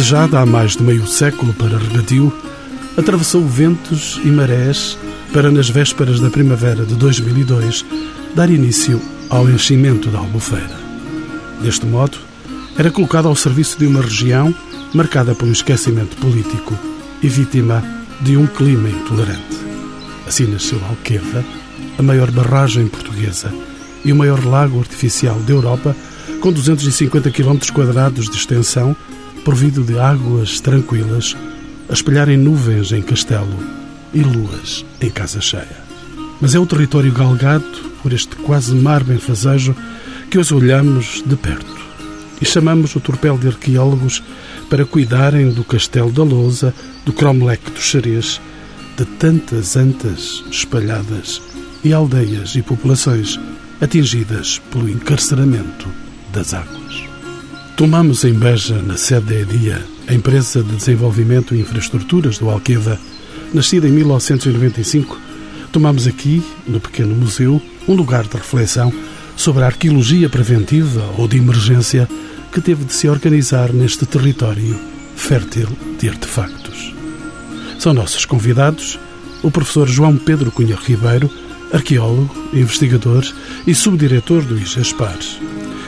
desejada há mais de meio século para regadio, atravessou ventos e marés para, nas vésperas da primavera de 2002, dar início ao enchimento da Albufeira. Deste modo, era colocada ao serviço de uma região marcada por um esquecimento político e vítima de um clima intolerante. Assim nasceu Alqueva, a maior barragem portuguesa e o maior lago artificial da Europa, com 250 km quadrados de extensão, provido de águas tranquilas, a espelharem nuvens em castelo e luas em casa cheia. Mas é o território galgado por este quase mar benfazejo que hoje olhamos de perto e chamamos o torpel de arqueólogos para cuidarem do Castelo da Lousa, do Cromlech do Xarês, de tantas antas espalhadas e aldeias e populações atingidas pelo encarceramento das águas. Tomamos em Beja, na sede da EDIA, a empresa de desenvolvimento e infraestruturas do Alqueva, nascida em 1995, tomamos aqui, no pequeno museu, um lugar de reflexão sobre a arqueologia preventiva ou de emergência que teve de se organizar neste território fértil de artefactos. São nossos convidados o professor João Pedro Cunha Ribeiro, arqueólogo, investigador e subdiretor do IGESPAR.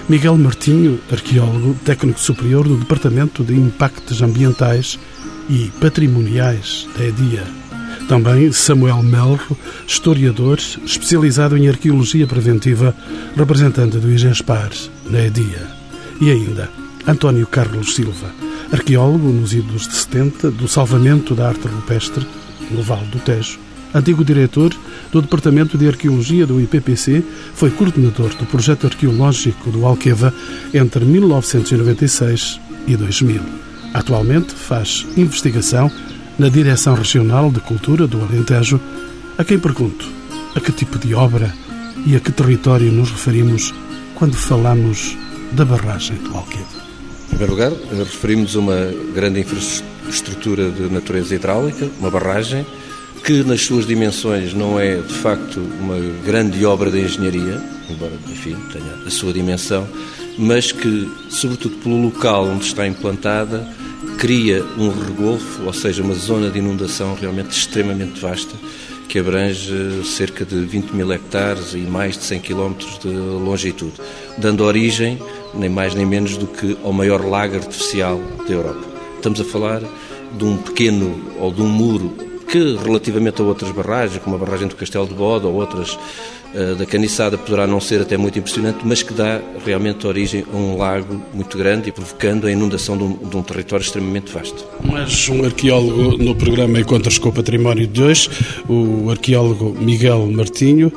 Miguel Martinho, arqueólogo, técnico superior do Departamento de Impactos Ambientais e Patrimoniais da EDIA. Também Samuel Melro, historiador, especializado em arqueologia preventiva, representante do IGESPAR na EDIA. E ainda António Carlos Silva, arqueólogo nos idos de 70 do salvamento da arte rupestre no Vale do Tejo. Antigo diretor do Departamento de Arqueologia do IPPC, foi coordenador do projeto arqueológico do Alqueva entre 1996 e 2000. Atualmente faz investigação na Direção Regional de Cultura do Alentejo, a quem pergunto a que tipo de obra e a que território nos referimos quando falamos da barragem do Alqueva? Em primeiro lugar, referimos uma grande infraestrutura de natureza hidráulica, uma barragem, que nas suas dimensões não é de facto uma grande obra de engenharia, embora, enfim, tenha a sua dimensão, mas que, sobretudo pelo local onde está implantada, cria um regolfo, ou seja, uma zona de inundação realmente extremamente vasta, que abrange cerca de 20 mil hectares e mais de 100 quilómetros de longitude, dando origem nem mais nem menos do que ao maior lago artificial da Europa. Estamos a falar de um pequeno ou de um muro que, relativamente a outras barragens, como a barragem do Castelo de Bode ou outras uh, da Caniçada, poderá não ser até muito impressionante, mas que dá realmente origem a um lago muito grande e provocando a inundação de um, de um território extremamente vasto. Mas um arqueólogo no programa Encontros com o Património de hoje, o arqueólogo Miguel Martinho,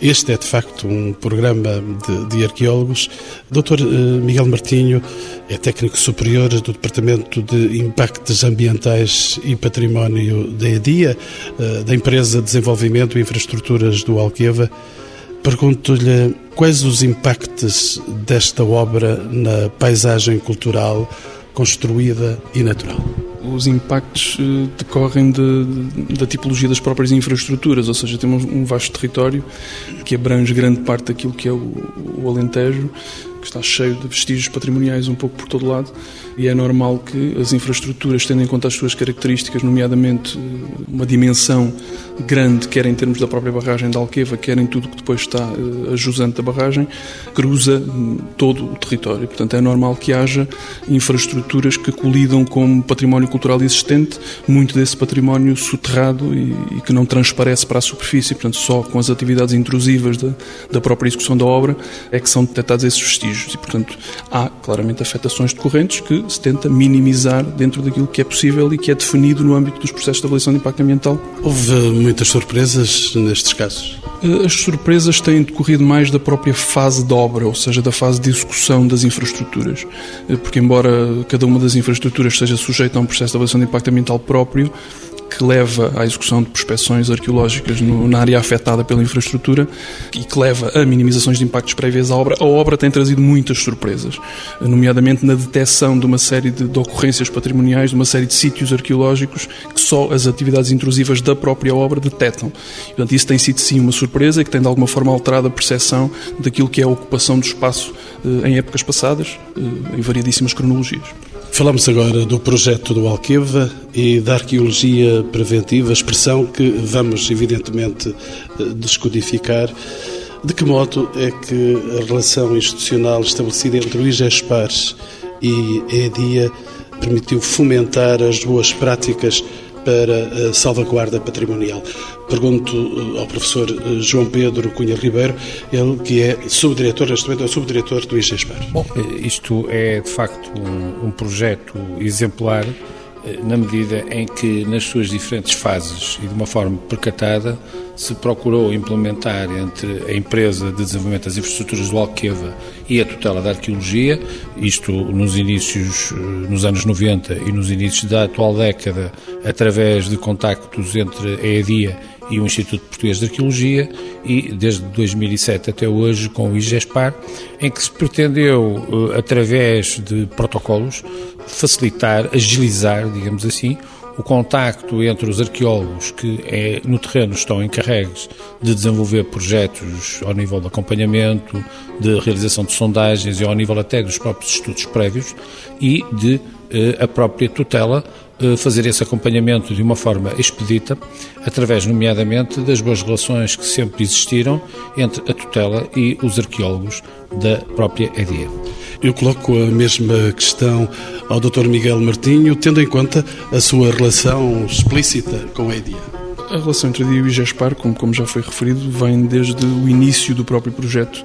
este é, de facto, um programa de, de arqueólogos. Dr. Eh, Miguel Martinho é técnico superior do Departamento de Impactos Ambientais e Património da EDIA, eh, da Empresa de Desenvolvimento e Infraestruturas do Alqueva. Pergunto-lhe quais os impactos desta obra na paisagem cultural construída e natural os impactos eh, decorrem de, da tipologia das próprias infraestruturas, ou seja, temos um vasto território que abrange grande parte daquilo que é o, o Alentejo, que está cheio de vestígios patrimoniais um pouco por todo lado, e é normal que as infraestruturas, tendo em conta as suas características, nomeadamente eh, uma dimensão grande, quer em termos da própria barragem da Alqueva, quer em tudo que depois está uh, a jusante da barragem, cruza hum, todo o território. Portanto, é normal que haja infraestruturas que colidam com património cultural existente, muito desse património soterrado e, e, que não transparece para a superfície. Portanto, só com as atividades intrusivas da, da própria execução da obra é que são detectados esses vestígios. E, portanto, há claramente afetações decorrentes que se tenta minimizar dentro daquilo que é possível e que é definido no âmbito dos processos de avaliação de impacto ambiental. Houve muitas surpresas nestes casos? Eh, as surpresas têm decorrido mais da própria fase de obra, ou seja, da fase de execução das infraestruturas. Eh, porque, embora cada uma das infraestruturas seja sujeita a um processo de avaliação de impacto ambiental próprio, que leva à execução de prospecções arqueológicas no, na área afetada pela infraestrutura e que leva a minimizações de impactos prévios à obra, a obra tem trazido muitas surpresas, nomeadamente na detecção de uma série de, de ocorrências patrimoniais, de uma série de sítios arqueológicos que só as atividades intrusivas da própria obra detectam. Portanto, isso tem sido sim uma surpresa e que tem de alguma forma alterado a percepção daquilo que é a ocupação do espaço eh, em épocas passadas, eh, em variadíssimas cronologias. Falamos agora do projeto do Alqueva e da arqueologia preventiva, expressão que vamos, evidentemente, descodificar. De que modo é que a relação institucional estabelecida entre o IGESPAR e EDIA permitiu fomentar as boas práticas para a salvaguarda patrimonial. Pergunto eh, ao professor eh, João Pedro Cunha Ribeiro, ele que é subdiretor, neste momento é subdiretor do IGESPAR. Bom, eh, isto é de facto um, um projeto exemplar na medida em que, nas suas diferentes fases e de uma forma percatada, se procurou implementar entre a empresa de desenvolvimento das infraestruturas do Alqueva e a tutela da arqueologia, isto nos inícios, nos anos 90 e nos inícios da atual década, através de contactos entre a EDIA e o Instituto Português de Arqueologia e desde 2007 até hoje com o IGESPAR, em que se pretendeu, eh, através de protocolos, facilitar, agilizar, digamos assim, o contacto entre os arqueólogos que é, no terreno estão encarregues de desenvolver projetos ao nível de acompanhamento, de realização de sondagens e ao nível até dos próprios estudos prévios e de a própria tutela eh, fazer esse acompanhamento de uma forma expedita, através, nomeadamente, das boas relações que sempre existiram entre a tutela e os arqueólogos da própria EDIA. Eu coloco a mesma questão ao Dr. Miguel Martinho, tendo em conta a sua relação explícita com a EDIA. A relação entre a DIA e o IGESPAR, como, como já foi referido, vem desde o início do próprio projeto eh,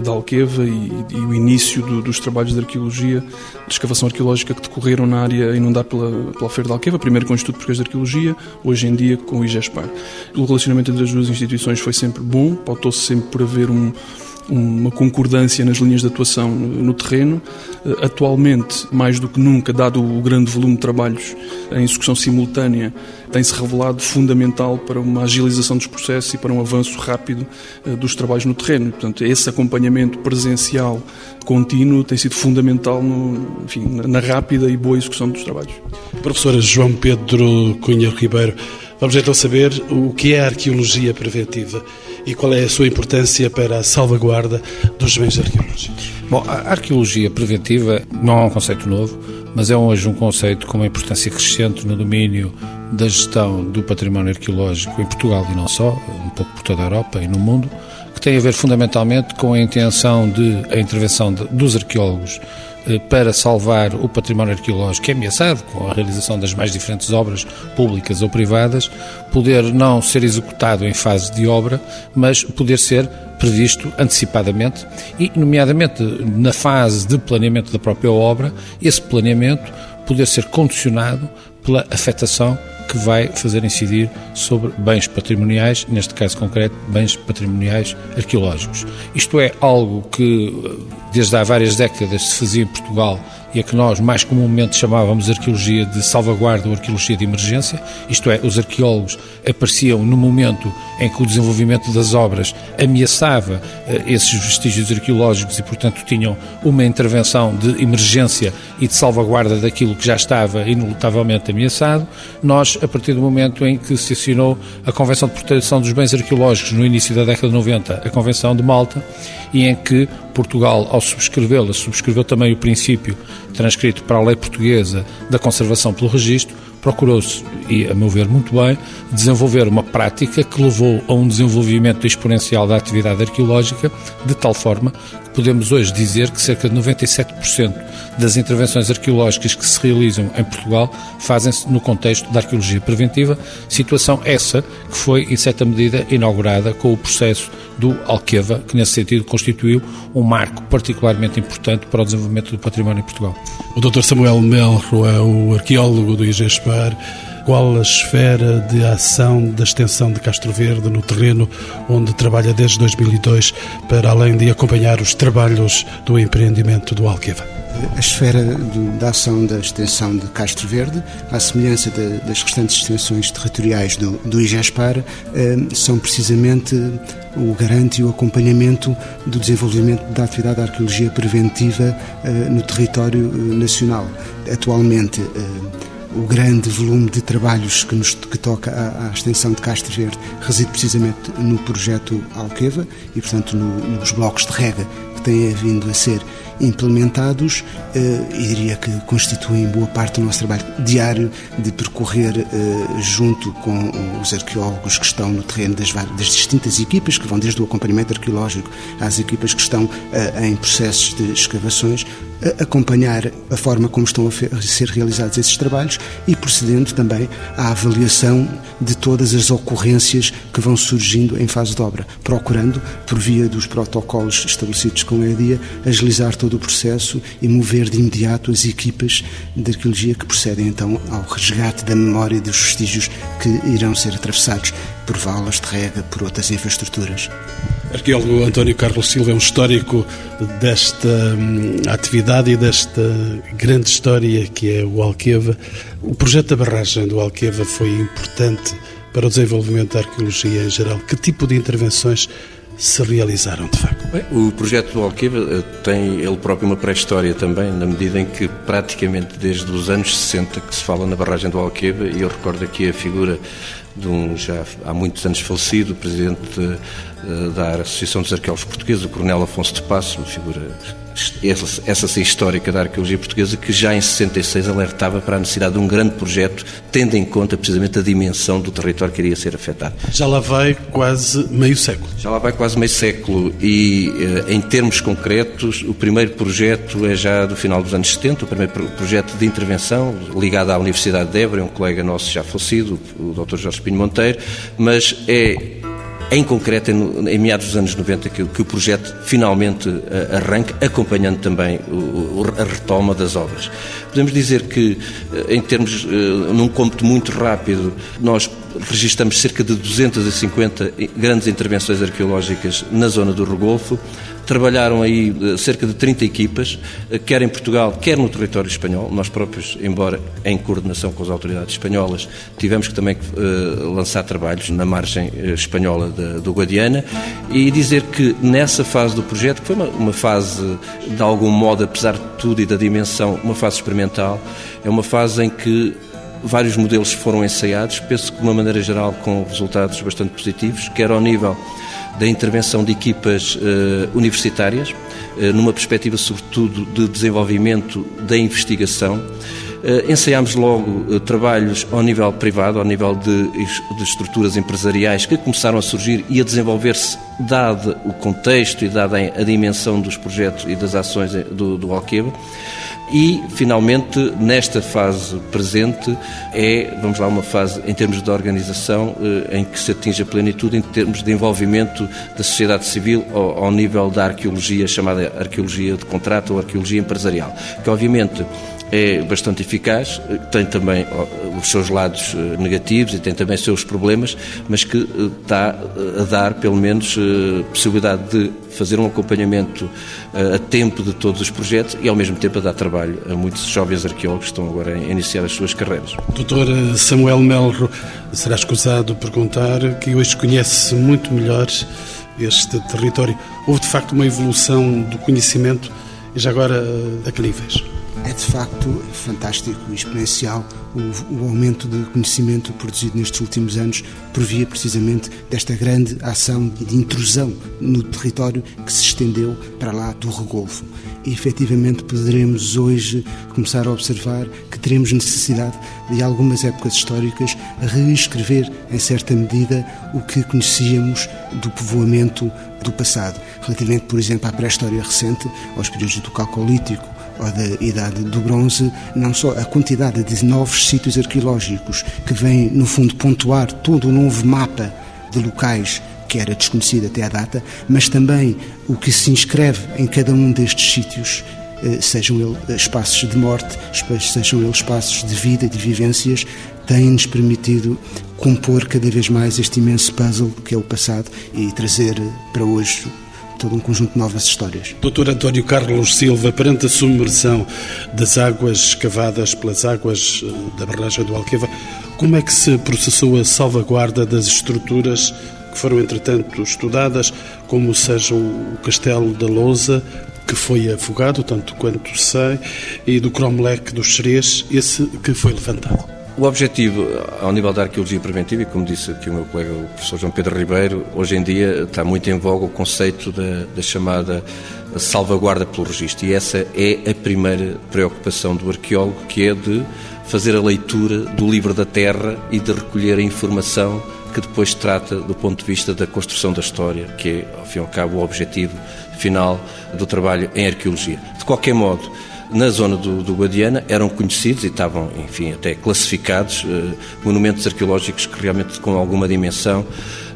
da Alqueva e, e o início do, dos trabalhos de arqueologia, de escavação arqueológica que decorreram na área inundada pela, pela Feira da Alqueva, primeiro com o Instituto Português de Arqueologia, hoje em dia com o IGESPAR. O relacionamento entre as duas instituições foi sempre bom, pautou-se sempre por haver um uma concordância nas linhas de atuação no terreno. Eh, atualmente, mais do que nunca, dado o grande volume de trabalhos em execução simultânea, tem-se revelado fundamental para uma agilização dos processos e para um avanço rápido eh, dos trabalhos no terreno. Portanto, esse acompanhamento presencial contínuo tem sido fundamental no, enfim, na rápida e boa execução dos trabalhos. Professora João Pedro Cunha Ribeiro, vamos então saber o que é a arqueologia preventiva e qual é a sua importância para a salvaguarda dos bens arqueológicos? Bom, a arqueologia preventiva não é um conceito novo, mas é hoje um conceito com uma importância crescente no domínio da gestão do património arqueológico em Portugal e não só, um pouco por toda a Europa e no mundo, que tem a ver fundamentalmente com a intenção de a intervenção de, dos arqueólogos para salvar o património arqueológico que ameaçado com a realização das mais diferentes obras públicas ou privadas, poder não ser executado em fase de obra, mas poder ser previsto antecipadamente e, nomeadamente, na fase de planeamento da própria obra, esse planeamento poder ser condicionado pela afetação que vai fazer incidir sobre bens patrimoniais, neste caso concreto, bens patrimoniais arqueológicos. Isto é algo que, desde há várias décadas, se fazia em Portugal e a que nós mais comumente chamávamos arqueologia de salvaguarda ou arqueologia de emergência, isto é, os arqueólogos apareciam no momento em que o desenvolvimento das obras ameaçava uh, esses vestígios arqueológicos e, portanto, tinham uma intervenção de emergência e de salvaguarda daquilo que já estava inelutavelmente ameaçado. Nós, a partir do momento em que se assinou a Convenção de Proteção dos Bens Arqueológicos no início da década de 90, a Convenção de Malta, e em que Portugal, ao subscrevê-la, subscreveu também o princípio transcrito para a lei portuguesa da conservação pelo registro, procurou-se, e a meu ver muito bem, desenvolver uma prática que levou a um desenvolvimento exponencial da atividade arqueológica, de tal forma que podemos hoje dizer que cerca de 97% das intervenções arqueológicas que se realizam em Portugal fazem-se no contexto da arqueologia preventiva, situação essa que foi, em certa medida, inaugurada com o processo do Alqueva, que nesse sentido constituiu um marco particularmente importante para o desenvolvimento do património em Portugal. O Dr. Samuel Melro é o arqueólogo do Qual a esfera de ação da extensão de Castro Verde no terreno onde trabalha desde 2002 para além de acompanhar os trabalhos do empreendimento do Alqueva? a esfera da ação da extensão de Castro Verde, à semelhança de, das restantes extensões territoriais do, do IGESPAR, eh, são precisamente o garante e o acompanhamento do desenvolvimento da atividade de arqueologia preventiva eh, no território eh, nacional. Atualmente, o grande volume de trabalhos que, nos, que toca à, à, extensão de Castro Verde reside precisamente no projeto Alqueva e, portanto, no, nos blocos de rega que têm vindo a ser implementados e diria que constituem boa parte do nosso trabalho diário de percorrer junto com os arqueólogos que estão no terreno das, das distintas equipas, que vão desde o acompanhamento arqueológico às equipas que estão em processos de escavações, acompanhar a forma como estão a ser realizados esses trabalhos e procedendo também à avaliação de todas as ocorrências que vão surgindo em fase de obra, procurando, por via dos protocolos estabelecidos com a EDIA, agilizar todo o processo e mover de imediato as equipas de arqueologia que procedem então ao resgate da memória dos vestígios que irão ser atravessados por valas de rega, por outras infraestruturas. Arqueólogo António Carlos Silva é um histórico desta hum, atividade e desta grande história que é o Alqueva. O projeto da barragem do Alqueva foi importante para o desenvolvimento da arqueologia em geral. Que tipo de intervenções se realizaram, de facto? Bem, o projeto do Alqueva eh, tem ele próprio uma pré-história também, na medida em que praticamente desde os anos 60 que se fala na barragem do Alqueva, e eu recordo aqui a figura de um já há muitos anos falecido, presidente eh, da Associação dos Arqueólogos Portugueses, o Coronel Afonso de Passos, uma figura essa, histórica da arqueologia portuguesa, que já em 66 alertava para a necessidade de um grande projeto, tendo em conta precisamente a dimensão do território que iria ser afetado. Já lá vai quase meio século. Já lá vai quase meio século e, eh, em termos concretos, o primeiro projeto é já do final dos anos 70, o primeiro projeto de intervenção ligado à Universidade de Évora, um colega nosso já falecido, o Dr. Jorge Pinho Monteiro, mas é em concreto em, meados dos anos 90 que, que o projeto finalmente uh, arranca, acompanhando também o, o, a retoma das obras. Podemos dizer que, uh, em termos, uh, num cômputo muito rápido, nós registramos cerca de 250 grandes intervenções arqueológicas na zona do Regolfo, Trabalharam aí eh, cerca de 30 equipas, eh, quer em Portugal, quer no território espanhol. Nós próprios, embora em coordenação com as autoridades espanholas, tivemos que também uh, lançar trabalhos na margem espanhola do Guadiana e dizer que nessa fase do projeto, que foi uma, uma fase de algum modo, apesar de tudo e da dimensão, uma fase experimental, é uma fase em que vários modelos foram ensaiados, penso que de uma maneira geral com resultados bastante positivos, quer ao nível da intervenção de equipas uh, universitárias, uh, numa perspectiva sobretudo de desenvolvimento da investigação. Uh, ensaiámos logo trabalhos ao nível privado, ao nível de, de, estruturas empresariais que começaram a surgir e a desenvolver-se, dado o contexto e dada a dimensão dos projetos e das ações do, do Alqueva. E, finalmente, nesta fase presente, é, vamos lá, uma fase em termos de organização eh, em que se atinge a plenitude em termos de envolvimento da sociedade civil ao, ao nível da arqueologia, chamada arqueologia de contrato ou arqueologia empresarial, que obviamente é bastante eficaz, tem também os seus lados eh, negativos e tem também os seus problemas, mas que está eh, a dar, pelo menos, eh, possibilidade de fazer um acompanhamento a tempo de todos os projetos e, ao mesmo tempo, a dar trabalho a muitos jovens arqueólogos que estão agora a iniciar as suas carreiras. Doutor Samuel Melro, será escusado perguntar que hoje conhece muito melhor este território. Houve, de facto, uma evolução do conhecimento e já agora a que níveis? É de facto fantástico e exponencial o, o, aumento de conhecimento produzido nestes últimos anos por via precisamente desta grande ação de intrusão no território que se estendeu para lá do regolfo. E efetivamente poderemos hoje começar a observar que teremos necessidade de algumas épocas históricas reescrever em certa medida o que conhecíamos do povoamento do passado, relativamente, por exemplo, à pré-história recente, aos períodos do Calcolítico, ou da Idade do Bronze, não só a quantidade de novos sítios arqueológicos que vêm, no fundo, pontuar todo o novo mapa de locais que era desconhecido até à data, mas também o que se inscreve em cada um destes sítios, eh, sejam eles espaços de morte, sejam eles espaços de vida, de vivências, tem-nos permitido compor cada vez mais este imenso puzzle que é o passado e trazer para hoje todo um conjunto de novas histórias. Doutor António Carlos Silva, perante a submersão das águas escavadas pelas águas eh, da barragem do Alqueva, como é que se processou a salvaguarda das estruturas que foram, entretanto, estudadas, como seja o Castelo da Lousa, que foi afogado, tanto quanto sei, e do Cromlech dos Xerez, esse que foi levantado? O objetivo, ao nível da arqueologia preventiva, e como disse aqui o meu colega, o professor João Pedro Ribeiro, hoje em dia está muito em voga o conceito da, da chamada salvaguarda pelo registro. E essa é a primeira preocupação do arqueólogo, que é de fazer a leitura do livro da terra e de recolher a informação que depois trata do ponto de vista da construção da história, que é, ao fim e ao cabo, o objetivo final do trabalho em arqueologia. De qualquer modo, na zona do, do Guadiana eram conhecidos e estavam, enfim, até classificados eh, monumentos arqueológicos que realmente com alguma dimensão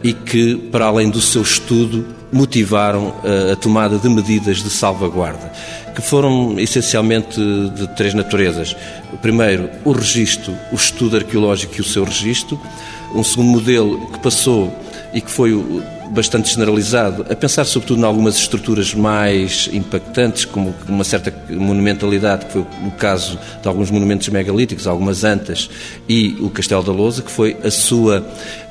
e que, para além do seu estudo, motivaram eh, a tomada de medidas de salvaguarda, que foram essencialmente de três naturezas. Primeiro, o registro, o estudo arqueológico e o seu registro. Um segundo modelo que passou e que foi bastante generalizado, a pensar sobretudo em algumas estruturas mais impactantes, como uma certa monumentalidade, que foi o caso de alguns monumentos megalíticos, algumas antas, e o Castelo da Lousa, que foi a sua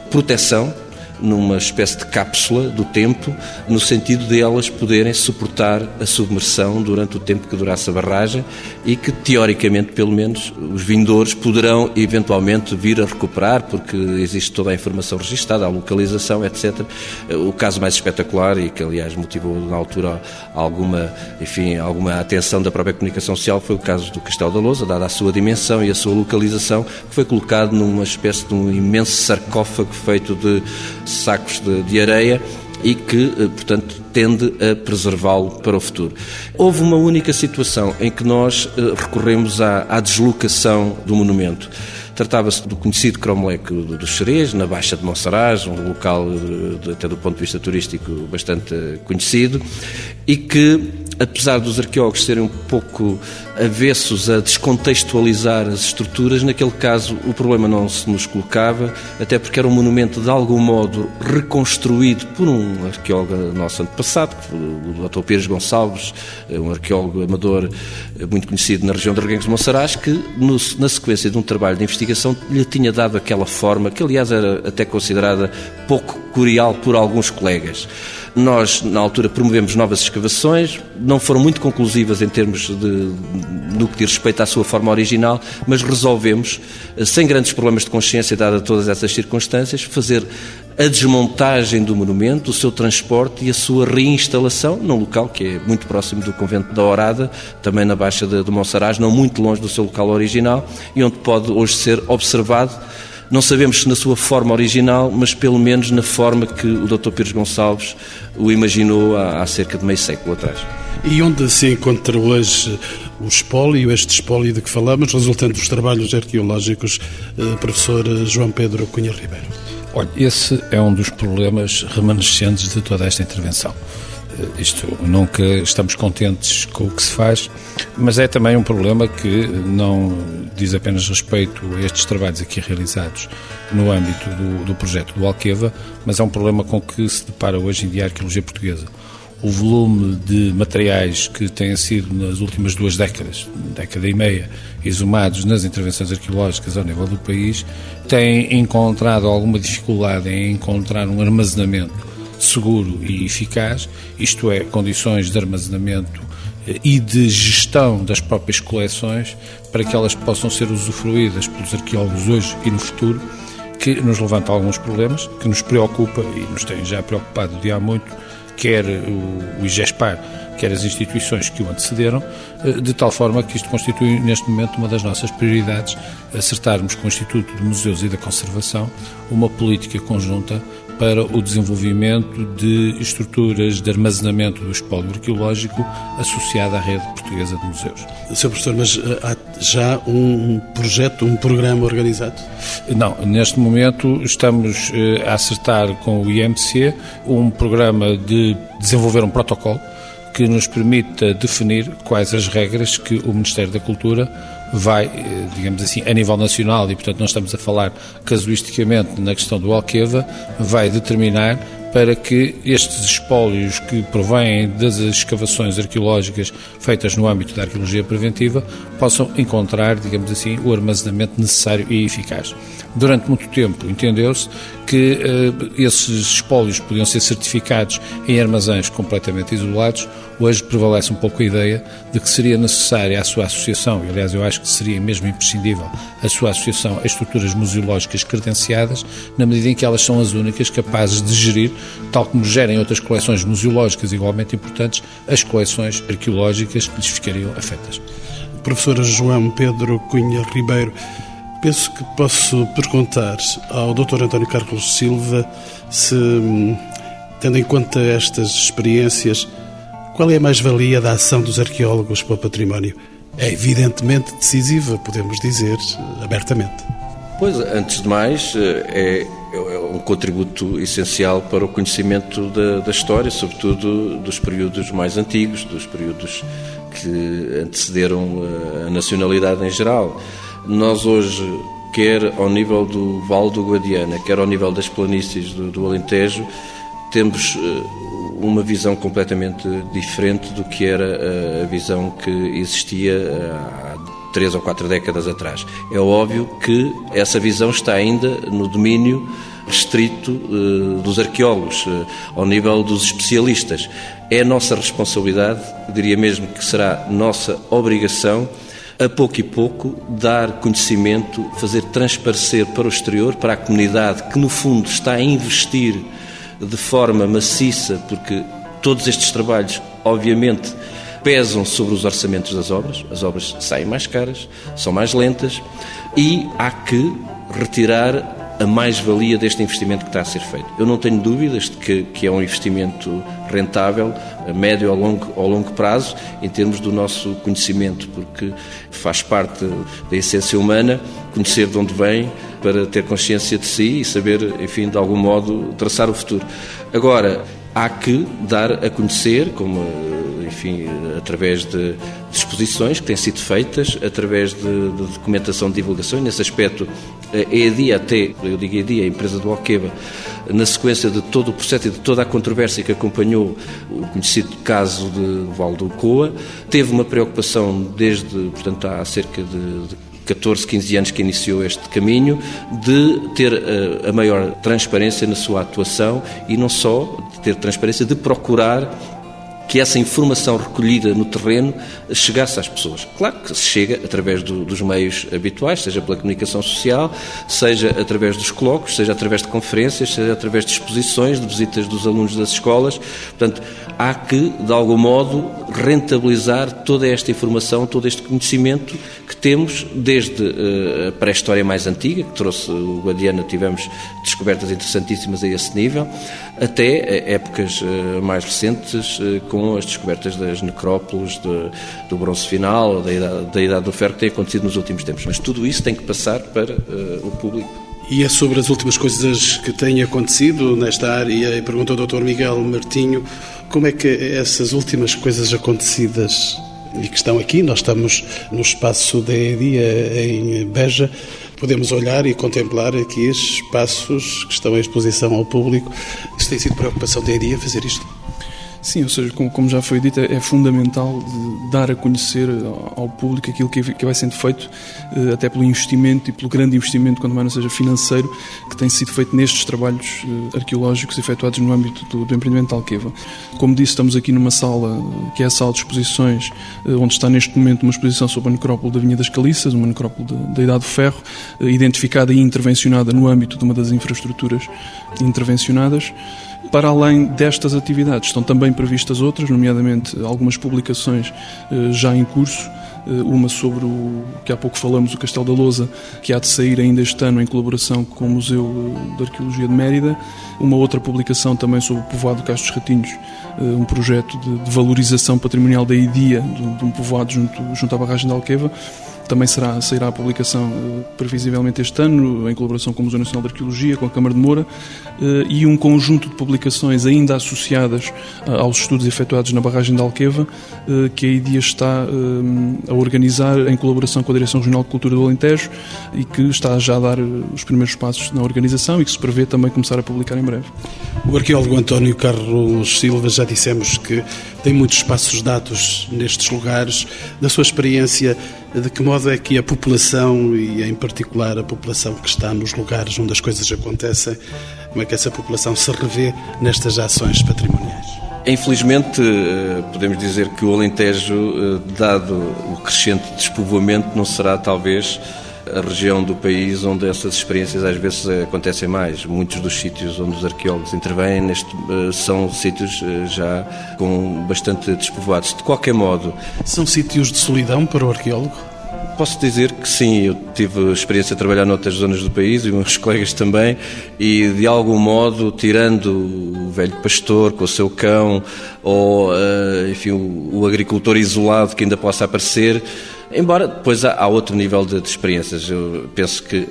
proteção numa espécie de cápsula do tempo, no sentido de elas poderem suportar a submersão durante o tempo que durasse a barragem e que, teoricamente, pelo menos, os vindores poderão eventualmente vir a recuperar, porque existe toda a informação registada, a localização, etc. O caso mais espetacular e que, aliás, motivou na altura alguma, enfim, alguma atenção da própria comunicação social foi o caso do Castelo da Lousa, dada a sua dimensão e a sua localização, que foi colocado numa espécie de um imenso sarcófago feito de sacos de, de areia e que, eh, portanto, tende a preservá-lo para o futuro. Houve uma única situação em que nós eh, recorremos à, à deslocação do monumento. Tratava-se do conhecido cromleque dos Xerez, na Baixa de Monsaraz, um local, eh, até do ponto de vista turístico, bastante conhecido, e que apesar dos arqueólogos serem um pouco avessos a descontextualizar as estruturas, naquele caso o problema não se nos colocava, até porque era um monumento de algum modo reconstruído por um arqueólogo nosso antepassado, o Dr. Pires Gonçalves, um arqueólogo amador muito conhecido na região de Reguengos de Monsaraz, que no, na sequência de um trabalho de investigação lhe tinha dado aquela forma, que aliás era até considerada pouco curial por alguns colegas. Nós, na altura, promovemos novas escavações, não foram muito conclusivas em termos de, no que diz respeito à sua forma original, mas resolvemos, sem grandes problemas de consciência, dada todas essas circunstâncias, fazer a desmontagem do monumento, o seu transporte e a sua reinstalação num local que é muito próximo do convento da Orada, também na Baixa de, de Monsaraz, não muito longe do seu local original, e onde pode hoje ser observado não sabemos se na sua forma original, mas pelo menos na forma que o Dr. Pires Gonçalves o imaginou há, há cerca de meio século atrás. E onde se encontra hoje o espólio, este espólio de que falamos, resultante dos trabalhos arqueológicos, eh, professor João Pedro Cunha Ribeiro? Olha, esse é um dos problemas remanescentes de toda esta intervenção. Eh, isto, nunca estamos contentes com o que se faz, mas é também um problema que não diz apenas respeito a estes trabalhos aqui realizados no âmbito do, do projeto do Alqueva, mas é um problema com que se depara hoje em dia a arqueologia portuguesa. O volume de materiais que têm sido nas últimas duas décadas, década e meia, exumados nas intervenções arqueológicas ao nível do país, tem encontrado alguma dificuldade em encontrar um armazenamento seguro e eficaz, isto é, condições de armazenamento eh, e de gestão das próprias coleções para que elas possam ser usufruídas pelos arqueólogos hoje e no futuro, que nos levanta alguns problemas, que nos preocupa e nos tem já preocupado de há muito, quer o IGESPAR, quer as instituições que o antecederam, eh, de tal forma que isto constitui neste momento uma das nossas prioridades, acertarmos com o Instituto de Museus e da Conservação uma política conjunta para o desenvolvimento de estruturas de armazenamento do espólio arqueológico associada à rede portuguesa de museus. Sr. Professor, mas eh, há já um projeto, um programa organizado? Não, neste momento estamos eh, a acertar com o IMC um programa de desenvolver um protocolo que nos permita definir quais as regras que o Ministério da Cultura vai, eh, digamos assim, a nível nacional, e portanto não estamos a falar casuisticamente na questão do Alqueva, vai determinar para que estes espólios que provêm das escavações arqueológicas feitas no âmbito da arqueologia preventiva possam encontrar, digamos assim, o armazenamento necessário e eficaz. Durante muito tempo entendeu-se que uh, esses espólios podiam ser certificados em armazéns completamente isolados. Hoje prevalece um pouco a ideia de que seria necessária a sua associação, e aliás eu acho que seria mesmo imprescindível a sua associação a estruturas museológicas credenciadas, na medida em que elas são as únicas capazes de gerir, tal como gerem outras coleções museológicas igualmente importantes, as coleções arqueológicas que lhes ficariam afetas. Professora João Pedro Cunha Ribeiro, penso que posso perguntar ao Dr. António Carlos Silva se, tendo em conta estas experiências, qual é a mais-valia da ação dos arqueólogos para o património? É evidentemente decisiva, podemos dizer abertamente. Pois, antes de mais, eh, é, é um contributo essencial para o conhecimento da, da, história, sobretudo dos períodos mais antigos, dos períodos que antecederam eh, a nacionalidade em geral. Nós hoje, quer ao nível do Vale do Guadiana, quer ao nível das planícies do, do Alentejo, temos eh, uma visão completamente diferente do que era a visão que existia há três ou quatro décadas atrás. É óbvio que essa visão está ainda no domínio restrito dos arqueólogos, ao nível dos especialistas. É nossa responsabilidade, diria mesmo que será nossa obrigação, a pouco e pouco, dar conhecimento, fazer transparecer para o exterior, para a comunidade que, no fundo, está a investir de forma maciça, porque todos estes trabalhos, obviamente, pesam sobre os orçamentos das obras, as obras saem mais caras, são mais lentas e há que retirar a mais-valia deste investimento que está a ser feito. Eu não tenho dúvidas de que, que é um investimento rentável a médio ou longo, ao longo prazo em termos do nosso conhecimento, porque faz parte da essência humana conhecer de onde vem para ter consciência de si e saber, enfim, de algum modo traçar o futuro. Agora, há que dar a conhecer, como enfim, através de exposições que têm sido feitas, através de, de documentação de divulgação, e nesse aspecto a EADI, até, eu digo EADI, a empresa do Alqueva, na sequência de todo o processo e de toda a controvérsia que acompanhou o conhecido caso de Valdo Coa, teve uma preocupação desde, portanto, há cerca de, de 14, 15 anos que iniciou este caminho, de ter eh, a maior transparência na sua atuação e não só de ter transparência, de procurar que essa informação recolhida no terreno chegasse às pessoas. Claro que se chega através do, dos meios habituais, seja pela comunicação social, seja através dos colóquios, seja através de conferências, seja através de exposições, de visitas dos alunos das escolas. Portanto, há que, de algum modo, rentabilizar toda esta informação, todo este conhecimento que temos desde uh, a pré-história mais antiga, que trouxe o Guadiana, tivemos descobertas interessantíssimas a esse nível, até épocas uh, mais recentes, uh, com as descobertas das necrópolis, de, do bronze final, da idade, da idade, do ferro, que tem acontecido nos últimos tempos. Mas tudo isso tem que passar para o público. E é sobre as últimas coisas que têm acontecido nesta área, e perguntou o Dr. Miguel Martinho, como é que essas últimas coisas acontecidas e que estão aqui, nós estamos no espaço da EDIA em Beja, podemos olhar e contemplar aqui espaços que estão em exposição ao público. Isso tem sido preocupação da EDIA fazer isto? Sim, ou seja, como, como já foi dito, é, é, fundamental dar a conhecer ao público aquilo que, que vai sendo feito, eh, até pelo investimento e pelo grande investimento, quando mais não seja financeiro, que tem sido feito nestes trabalhos eh, arqueológicos efetuados no âmbito do, do empreendimento de Alqueva. Como disse, estamos aqui numa sala, que é a sala de exposições, eh, onde está neste momento uma exposição sobre a necrópole da Vinha das Caliças, uma necrópole da Idade do Ferro, identificada e intervencionada no âmbito de uma das infraestruturas intervencionadas. Para além destas atividades, estão também previstas outras, nomeadamente algumas publicações eh, já em curso. Eh, uma sobre o que há pouco falamos, o Castelo da Lousa, que há de sair ainda este ano em colaboração com o Museu de Arqueologia de Mérida. Uma outra publicação também sobre o povoado de Castros Ratinhos, eh, um projeto de, valorização patrimonial da IDIA, de, um povoado junto, junto à barragem de Alqueva também será, sairá a publicação eh, previsivelmente este ano, em colaboração com o Museu Nacional de Arqueologia, com a Câmara de Moura, eh, e um conjunto de publicações ainda associadas aos estudos efetuados na barragem de Alqueva, que a IDIA está a organizar em colaboração com a Direção Regional de Cultura do Alentejo e que está já a dar os primeiros passos na organização e que se prevê também começar a publicar em breve. O arqueólogo António Carlos Silva já dissemos que tem muitos passos dados nestes lugares. Da sua experiência, de que modo é que a população, e em particular a população que está nos lugares onde as coisas acontecem, como é que essa população se revê nestas ações patrimoniais? Infelizmente, eh, podemos dizer que o Alentejo, eh, dado o crescente despovoamento, não será talvez a região do país onde essas experiências às vezes acontecem mais. Muitos dos sítios onde os arqueólogos intervêm neste, eh, são sítios já com bastante despovoados. De qualquer modo. São sítios de solidão para o arqueólogo? Posso dizer que sim, eu tive experiência de trabalhar noutras zonas do país e meus colegas também, e de algum modo, tirando o velho pastor com o seu cão, ou eh, enfim, o agricultor isolado que ainda possa aparecer, Embora depois há, outro nível de, de, experiências. Eu penso que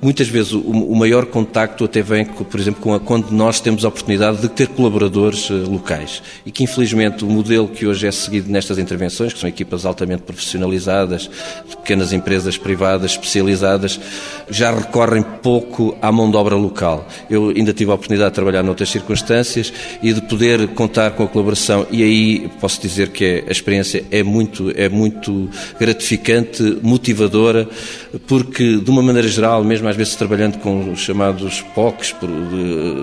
muitas vezes o, o maior contacto até vem, por exemplo, com a, quando nós temos a oportunidade de ter colaboradores uh, locais. E que infelizmente o modelo que hoje é seguido nestas intervenções, que são equipas altamente profissionalizadas, pequenas empresas privadas especializadas, já recorrem pouco à mão de obra local. Eu ainda tive a oportunidade de trabalhar noutras circunstâncias e de poder contar com a colaboração e aí posso dizer que é, a experiência é muito, é muito gratificante gratificante, motivadora, porque, de uma maneira geral, mesmo às vezes trabalhando com os chamados POCs,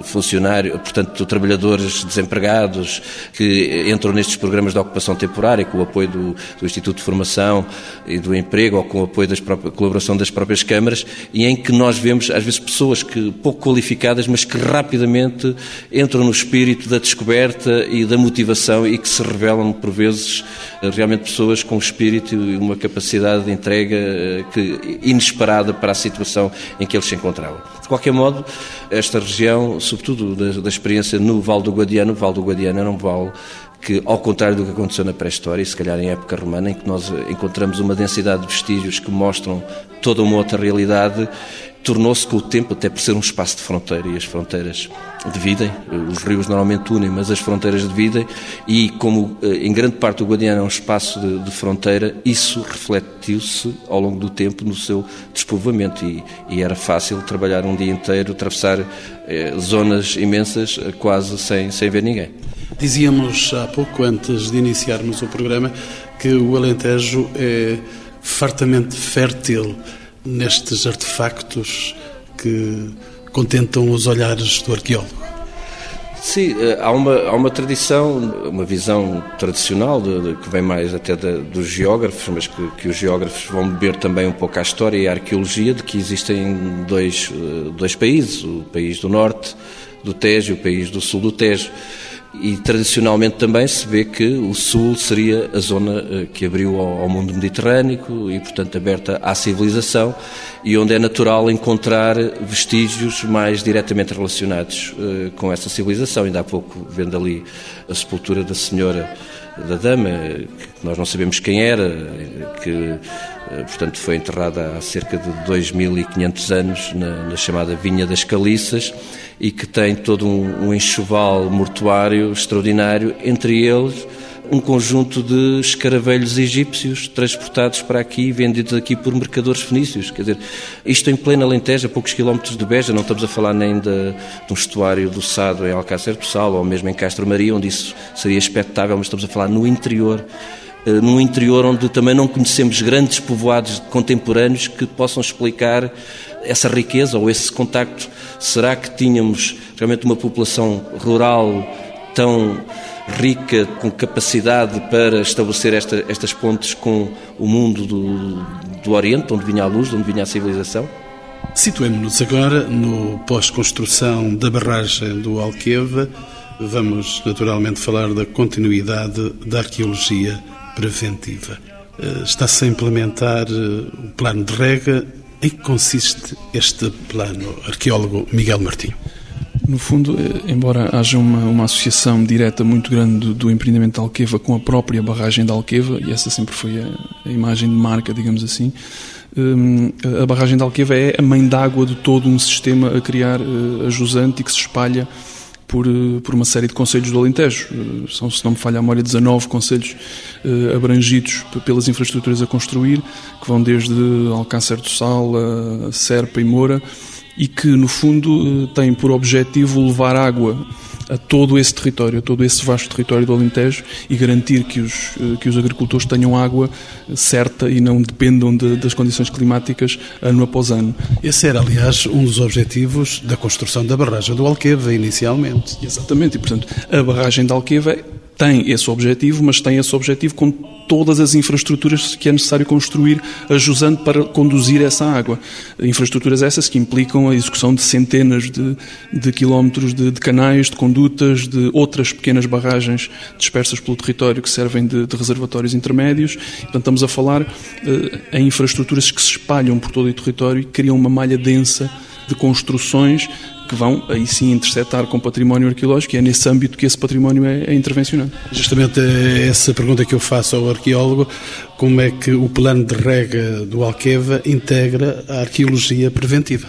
funcionários, portanto, trabalhadores desempregados, que entram nestes programas de ocupação temporária, com o apoio do, do Instituto de Formação e do Emprego, ou com o apoio da colaboração das próprias câmaras, e em que nós vemos, às vezes, pessoas que pouco qualificadas, mas que rapidamente entram no espírito da descoberta e da motivação e que se revelam, por vezes, realmente pessoas com espírito e uma capacidade de entrega eh, que, inesperada para a situação em que eles se encontravam. De qualquer modo, esta região, sobretudo da, da experiência no Val do Guadiano, o Val do Guadiano era um vale que, ao contrário do que aconteceu na pré-história, e se calhar em época romana, em que nós encontramos uma densidade de vestígios que mostram toda uma outra realidade, tornou-se com o tempo, até por ser um espaço de fronteira, e as fronteiras dividem, os rios normalmente unem, mas as fronteiras dividem, e como eh, em grande parte o Guadiana é um espaço de, de fronteira, isso refletiu-se ao longo do tempo no seu despovoamento, e, e, era fácil trabalhar um dia inteiro, atravessar zonas imensas eh, quase sem, sem ver ninguém. Dizíamos há pouco, antes de iniciarmos o programa, que o Alentejo é fartamente fértil nestes artefactos que contentam os olhares do arqueólogo? Sim, eh, há uma, há uma tradição, uma visão tradicional de, de, que vem mais até de, dos geógrafos, mas que, que, os geógrafos vão beber também um pouco à história e à arqueologia, de que existem dois, eh, dois países, o país do norte do Tejo e o país do sul do Tejo. E tradicionalmente também se vê que o Sul seria a zona eh, que abriu ao mundo mediterrâneo e, portanto, aberta à civilização e onde é natural encontrar vestígios mais diretamente relacionados eh, com essa civilização. Ainda há pouco, vendo ali a sepultura da senhora, da dama, que nós não sabemos quem era, que, eh, portanto, foi enterrada há cerca de 2.500 anos na, na chamada Vinha das Caliças e que tem todo um, um enxoval mortuário extraordinário, entre eles um conjunto de escaravelhos egípcios transportados para aqui, vendidos aqui por mercadores fenícios. Quer dizer, isto em plena Alentejo, a poucos quilómetros de Beja, não estamos a falar nem de, de um estuário do Sado em Alcácer do Sal, ou mesmo em Castro Maria, onde isso seria expectável, mas estamos a falar no interior eh, num interior onde também não conhecemos grandes povoados contemporâneos que possam explicar essa riqueza ou esse contacto? Será que tínhamos realmente uma população rural tão rica, com capacidade para estabelecer esta, estas pontes com o mundo do, do Oriente, onde vinha a luz, onde vinha a civilização? Situemos-nos agora no pós-construção da barragem do Alqueva. Vamos naturalmente falar da continuidade da arqueologia preventiva. Eh, está-se a implementar eh, o plano de rega em que consiste este plano, arqueólogo Miguel Martinho? No fundo, eh, embora haja uma, uma associação direta muito grande do, do empreendimento de Alqueva com a própria barragem de Alqueva, e essa sempre foi a, a imagem de marca, digamos assim. Hum, a barragem de Alqueva é a mãe d'água de todo um sistema a criar a jusante e que se espalha por, eh, por uma série de conselhos do Alentejo. Eh, são, se não me falha a memória, 19 conselhos eh, abrangidos pelas infraestruturas a construir, que vão desde Alcácer do Sal a Serpa e Moura, e que, no fundo, têm por objetivo levar água a todo esse território, a todo esse vasto território do Alentejo e garantir que os, que os agricultores tenham água certa e não dependam de, das condições climáticas ano após ano. Esse era, aliás, um dos objetivos da construção da barragem do Alqueva, inicialmente. Exatamente, e portanto, a barragem de Alqueva tem esse objetivo, mas tem esse objetivo com todas as infraestruturas que é necessário construir ajusando para conduzir essa água. Infraestruturas essas que implicam a execução de centenas de, de quilómetros de, de, canais, de condutas, de outras pequenas barragens dispersas pelo território que servem de, de reservatórios intermédios. Portanto, estamos a falar eh, em infraestruturas que se espalham por todo o território e criam uma malha densa de construções que vão aí sim interceptar com património arqueológico e é nesse âmbito que esse património é, é intervencionado. Justamente essa pergunta que eu faço ao arqueólogo, como é que o plano de rega do Alqueva integra a arqueologia preventiva?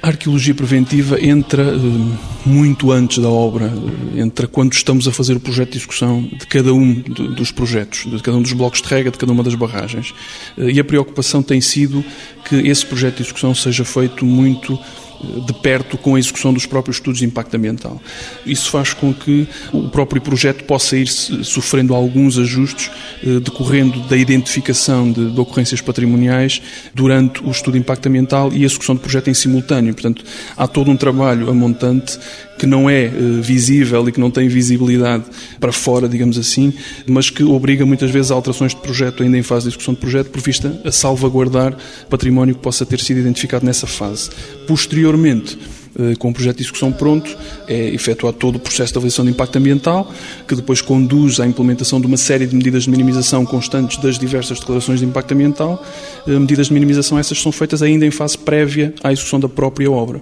A arqueologia preventiva entra uh, muito antes da obra, entra quando estamos a fazer o projeto de execução de cada um dos projetos, de cada um dos blocos de rega, de cada uma das barragens. Uh, e a preocupação tem sido que esse projeto de execução seja feito muito de perto com a execução dos próprios estudos de impacto ambiental. Isso faz com que o próprio projeto possa ir sofrendo alguns ajustes eh, decorrendo da identificação de, de, ocorrências patrimoniais durante o estudo de impacto ambiental e a execução do projeto em simultâneo. Portanto, há todo um trabalho a montante que não é uh, visível e que não tem visibilidade para fora, digamos assim, mas que obriga muitas vezes a alterações de projeto ainda em fase de execução de projeto, por vista a salvaguardar património que possa ter sido identificado nessa fase. Posteriormente, eh, com o projeto de execução pronto, é efetuado todo o processo de avaliação de impacto ambiental, que depois conduz à implementação de uma série de medidas de minimização constantes das diversas declarações de impacto ambiental. Eh, medidas de minimização essas são feitas ainda em fase prévia à execução da própria obra.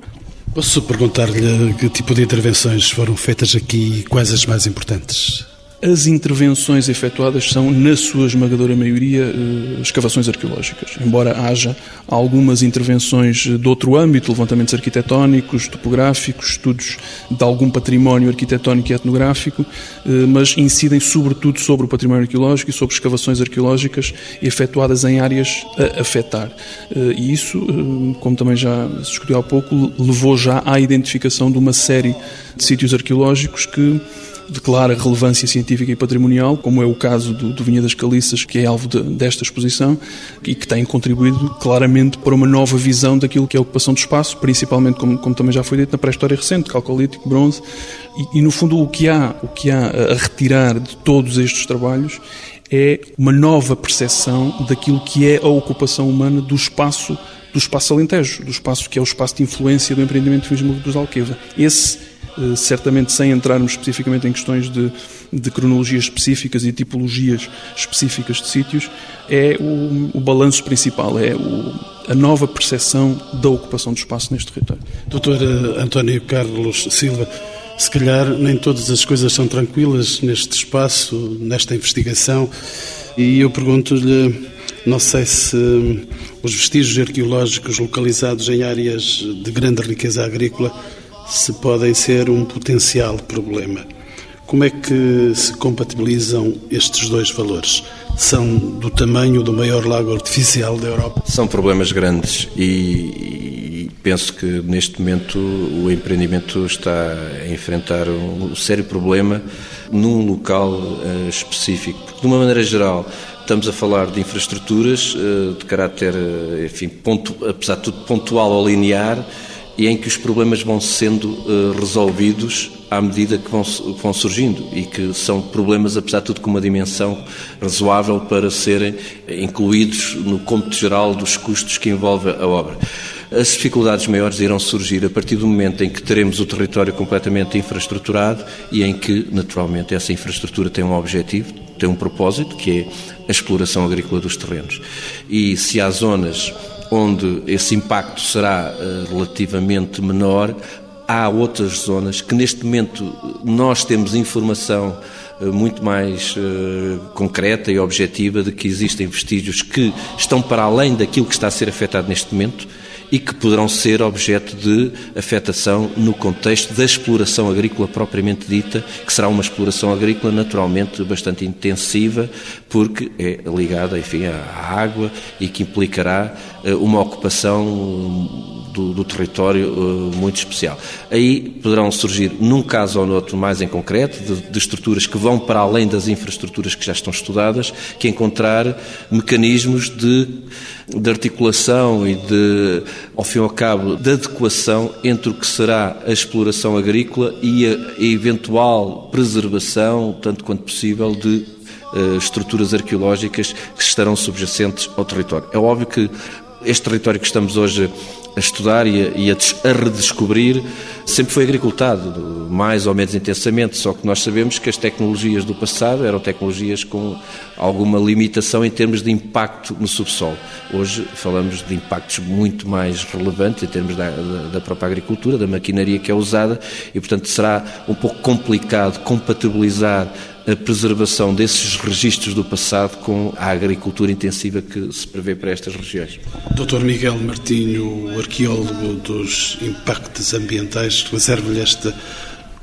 Posso perguntar-lhe que tipo de intervenções foram feitas aqui e quais as mais importantes? As intervenções efetuadas são, na sua esmagadora maioria, eh, escavações arqueológicas. Embora haja algumas intervenções de outro âmbito, levantamentos arquitetónicos, topográficos, estudos de algum património arquitetónico e etnográfico, eh, mas incidem sobretudo sobre o património arqueológico e sobre escavações arqueológicas efetuadas em áreas a afetar. Eh, e isso, como também já se discutiu há pouco, levou já à identificação de uma série de sítios arqueológicos que declara relevância científica e patrimonial, como é o caso do, do Vinha das Caliças, que é alvo de, desta exposição e que tem contribuído claramente para uma nova visão daquilo que é a ocupação do espaço, principalmente, como, como também já foi dito, na pré-história recente, calcolítico, bronze. E, e, no fundo, o que, há, o que há a retirar de todos estes trabalhos é uma nova percepção daquilo que é a ocupação humana do espaço do espaço alentejo, do espaço que é o espaço de influência do empreendimento turismo dos Alqueva. Esse certamente sem entrarmos especificamente em questões de, de cronologias específicas e tipologias específicas de sítios, é o, o balanço principal, é o, a nova percepção da ocupação do espaço neste território. Doutor eh, António Carlos Silva, se calhar nem todas as coisas são tranquilas neste espaço, nesta investigação, e eu pergunto-lhe, não sei se os vestígios arqueológicos localizados em áreas de grande riqueza agrícola se podem ser um potencial problema. Como é que se compatibilizam estes dois valores? São do tamanho do maior lago artificial da Europa? São problemas grandes e, e penso que neste momento o empreendimento está a enfrentar um sério problema num local uh, específico. Porque, de uma maneira geral, estamos a falar de infraestruturas uh, de caráter, uh, enfim, ponto, apesar de tudo pontual ou linear, e em que os problemas vão sendo uh, resolvidos à medida que vão, vão, surgindo e que são problemas, apesar de tudo, com uma dimensão razoável para serem incluídos no cômputo geral dos custos que envolve a obra. As dificuldades maiores irão surgir a partir do momento em que teremos o território completamente infraestruturado e em que, naturalmente, essa infraestrutura tem um objetivo, tem um propósito, que é a exploração agrícola dos terrenos. E se há zonas onde esse impacto será uh, relativamente menor, há outras zonas que neste momento nós temos informação eh, muito mais uh, concreta e objetiva de que existem vestígios que estão para além daquilo que está a ser afetado neste momento e que poderão ser objeto de afetação no contexto da exploração agrícola propriamente dita, que será uma exploração agrícola naturalmente bastante intensiva, porque é ligada, enfim, à água e que implicará uh, uma ocupação do, do território uh, muito especial. Aí poderão surgir, num caso ou noutro mais em concreto, de, de, estruturas que vão para além das infraestruturas que já estão estudadas, que encontrar mecanismos de, de articulação e de, ao fim e ao cabo, de adequação entre o que será a exploração agrícola e a, eventual preservação, tanto quanto possível, de uh, estruturas arqueológicas que estarão subjacentes ao território. É óbvio que este território que estamos hoje a estudar e a, e a, redescobrir sempre foi agricultado, mais ou menos intensamente, só que nós sabemos que as tecnologias do passado eram tecnologias com alguma limitação em termos de impacto no subsolo. Hoje falamos de impactos muito mais relevantes em termos da, da própria agricultura, da maquinaria que é usada e, portanto, será um pouco complicado compatibilizar a preservação desses registros do passado com a agricultura intensiva que se prevê para estas regiões. Dr. Miguel Martinho, arqueólogo dos impactos ambientais, reservo-lhe esta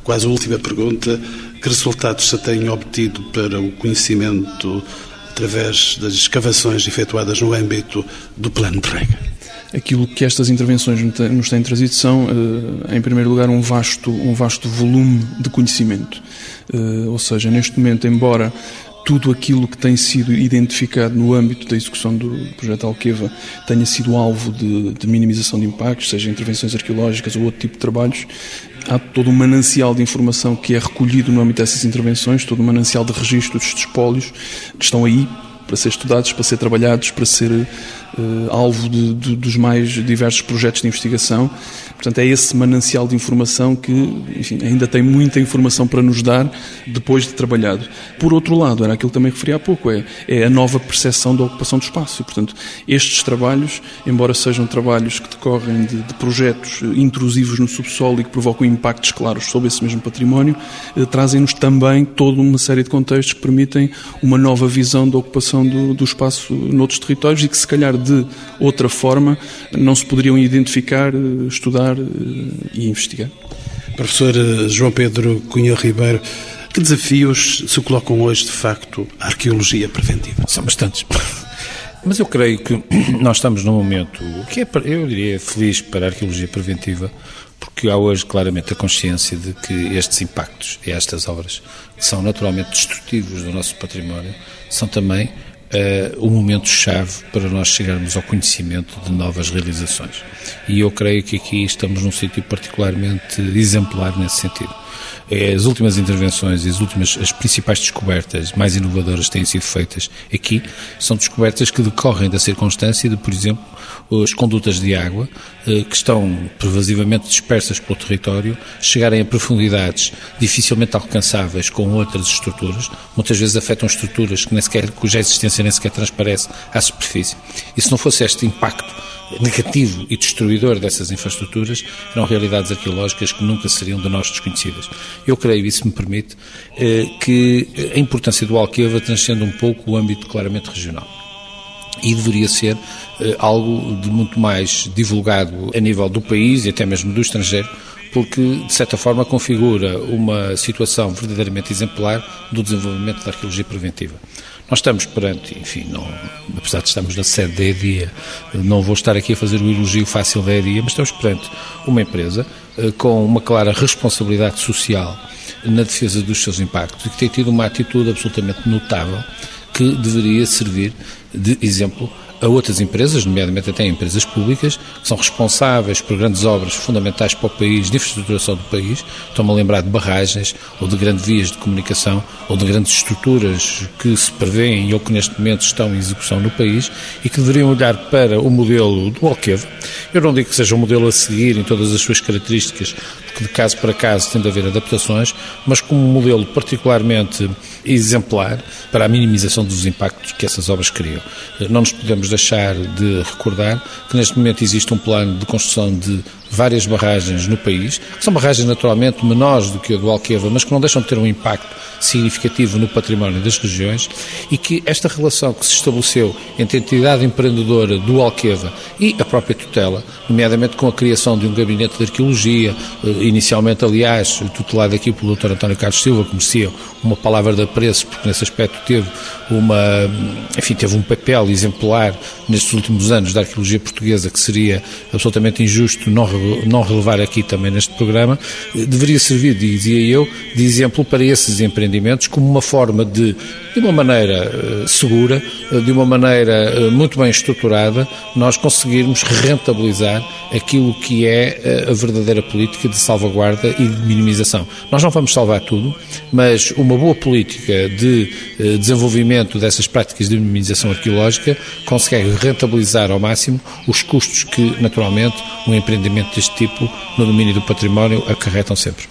quase última pergunta. Que resultados se tem obtido para o conhecimento através das escavações efetuadas no âmbito do Plano de Rega? Aquilo que estas intervenções nos têm trazido são, eh, em primeiro lugar, um vasto, um vasto volume de conhecimento. Eh, ou seja, neste momento, embora tudo aquilo que tem sido identificado no âmbito da execução do projeto Alqueva tenha sido alvo de, de, minimização de impactos, seja intervenções arqueológicas ou outro tipo de trabalhos, há todo um manancial de informação que é recolhido no âmbito dessas intervenções, todo um manancial de registros de espólios que estão aí para ser estudados, para ser trabalhados, para ser uh, alvo de, de, dos mais diversos projetos de investigação. Portanto, é esse manancial de informação que, enfim, ainda tem muita informação para nos dar depois de trabalhado. Por outro lado, era aquilo que também referi há pouco, é, é a nova percepção da ocupação do espaço. Portanto, estes trabalhos, embora sejam trabalhos que decorrem de, de projetos intrusivos no subsolo e que provocam impactos claros sobre esse mesmo património, eh, trazem-nos também toda uma série de contextos que permitem uma nova visão da ocupação do, do espaço noutros territórios e que, se calhar, de outra forma, não se poderiam identificar, estudar eh, e investigar. Professor eh, João Pedro Cunha Ribeiro, que desafios se colocam hoje, de facto, à arqueologia preventiva? São bastantes. Mas eu creio que nós estamos num momento que é, eu diria, feliz para a arqueologia preventiva, porque há hoje claramente a consciência de que estes impactos e estas obras, que são naturalmente destrutivos do nosso património, são também uh, o momento-chave para nós chegarmos ao conhecimento de novas realizações. E eu creio que aqui estamos num sítio particularmente exemplar nesse sentido. Eh, as últimas intervenções e as últimas, as principais descobertas mais inovadoras que têm sido feitas aqui são descobertas que decorrem da circunstância de, por exemplo, as condutas de água eh, que estão pervasivamente dispersas pelo território chegarem a profundidades dificilmente alcançáveis com outras estruturas, muitas vezes afetam estruturas que nem sequer, cuja existência nem sequer transparece à superfície. E se não fosse este impacto negativo e destruidor dessas infraestruturas eram realidades arqueológicas que nunca seriam de nós desconhecidas. Eu creio, isso me permite, eh, que a importância do Alqueva transcende um pouco o âmbito claramente regional. E deveria ser eh, algo de muito mais divulgado a nível do país e até mesmo do estrangeiro, porque, de certa forma, configura uma situação verdadeiramente exemplar do desenvolvimento da arqueologia preventiva. Nós estamos perante, enfim, não, apesar de estarmos na sede da EDIA, não vou estar aqui a fazer o elogio fácil da EDIA, mas estamos perante uma empresa eh, com uma clara responsabilidade social na defesa dos seus impactos e que tem tido uma atitude absolutamente notável que deveria servir de exemplo a outras empresas, nomeadamente até empresas públicas, que são responsáveis por grandes obras fundamentais para o país, de infraestruturação do país. Estou-me a lembrar de barragens, ou de grandes vias de comunicação, ou de grandes estruturas que se prevêem ou que neste momento estão em execução no país e que deveriam olhar para o modelo do Alqueva. Eu não digo que seja um modelo a seguir em todas as suas características, porque de caso para caso tem de haver adaptações, mas como um modelo particularmente exemplar para a minimização dos impactos que essas obras criam. Não nos podemos deixar de recordar que neste momento existe um plano de construção de várias barragens no país, que são barragens naturalmente menores do que a do Alqueva, mas que não deixam de ter um impacto significativo no património das regiões e que esta relação que se estabeleceu entre a entidade empreendedora do Alqueva e a própria tutela, nomeadamente com a criação de um gabinete de arqueologia, eh, inicialmente, aliás, tutelado aqui pelo Dr. António Carlos Silva, que merecia uma palavra de apreço, porque nesse aspecto teve uma, enfim, teve um papel exemplar nestes últimos anos da arqueologia portuguesa que seria absolutamente injusto não não relevar aqui também neste programa, deveria servir, dizia eu, de exemplo para esses empreendimentos como uma forma de, de uma maneira eh, segura, eh, de uma maneira eh, muito bem estruturada, nós conseguirmos rentabilizar aquilo que é a verdadeira política de salvaguarda e de minimização. Nós não vamos salvar tudo, mas uma boa política de desenvolvimento dessas práticas de minimização arqueológica consegue rentabilizar ao máximo os custos que, naturalmente, um empreendimento deste tipo no domínio do património acarretam sempre.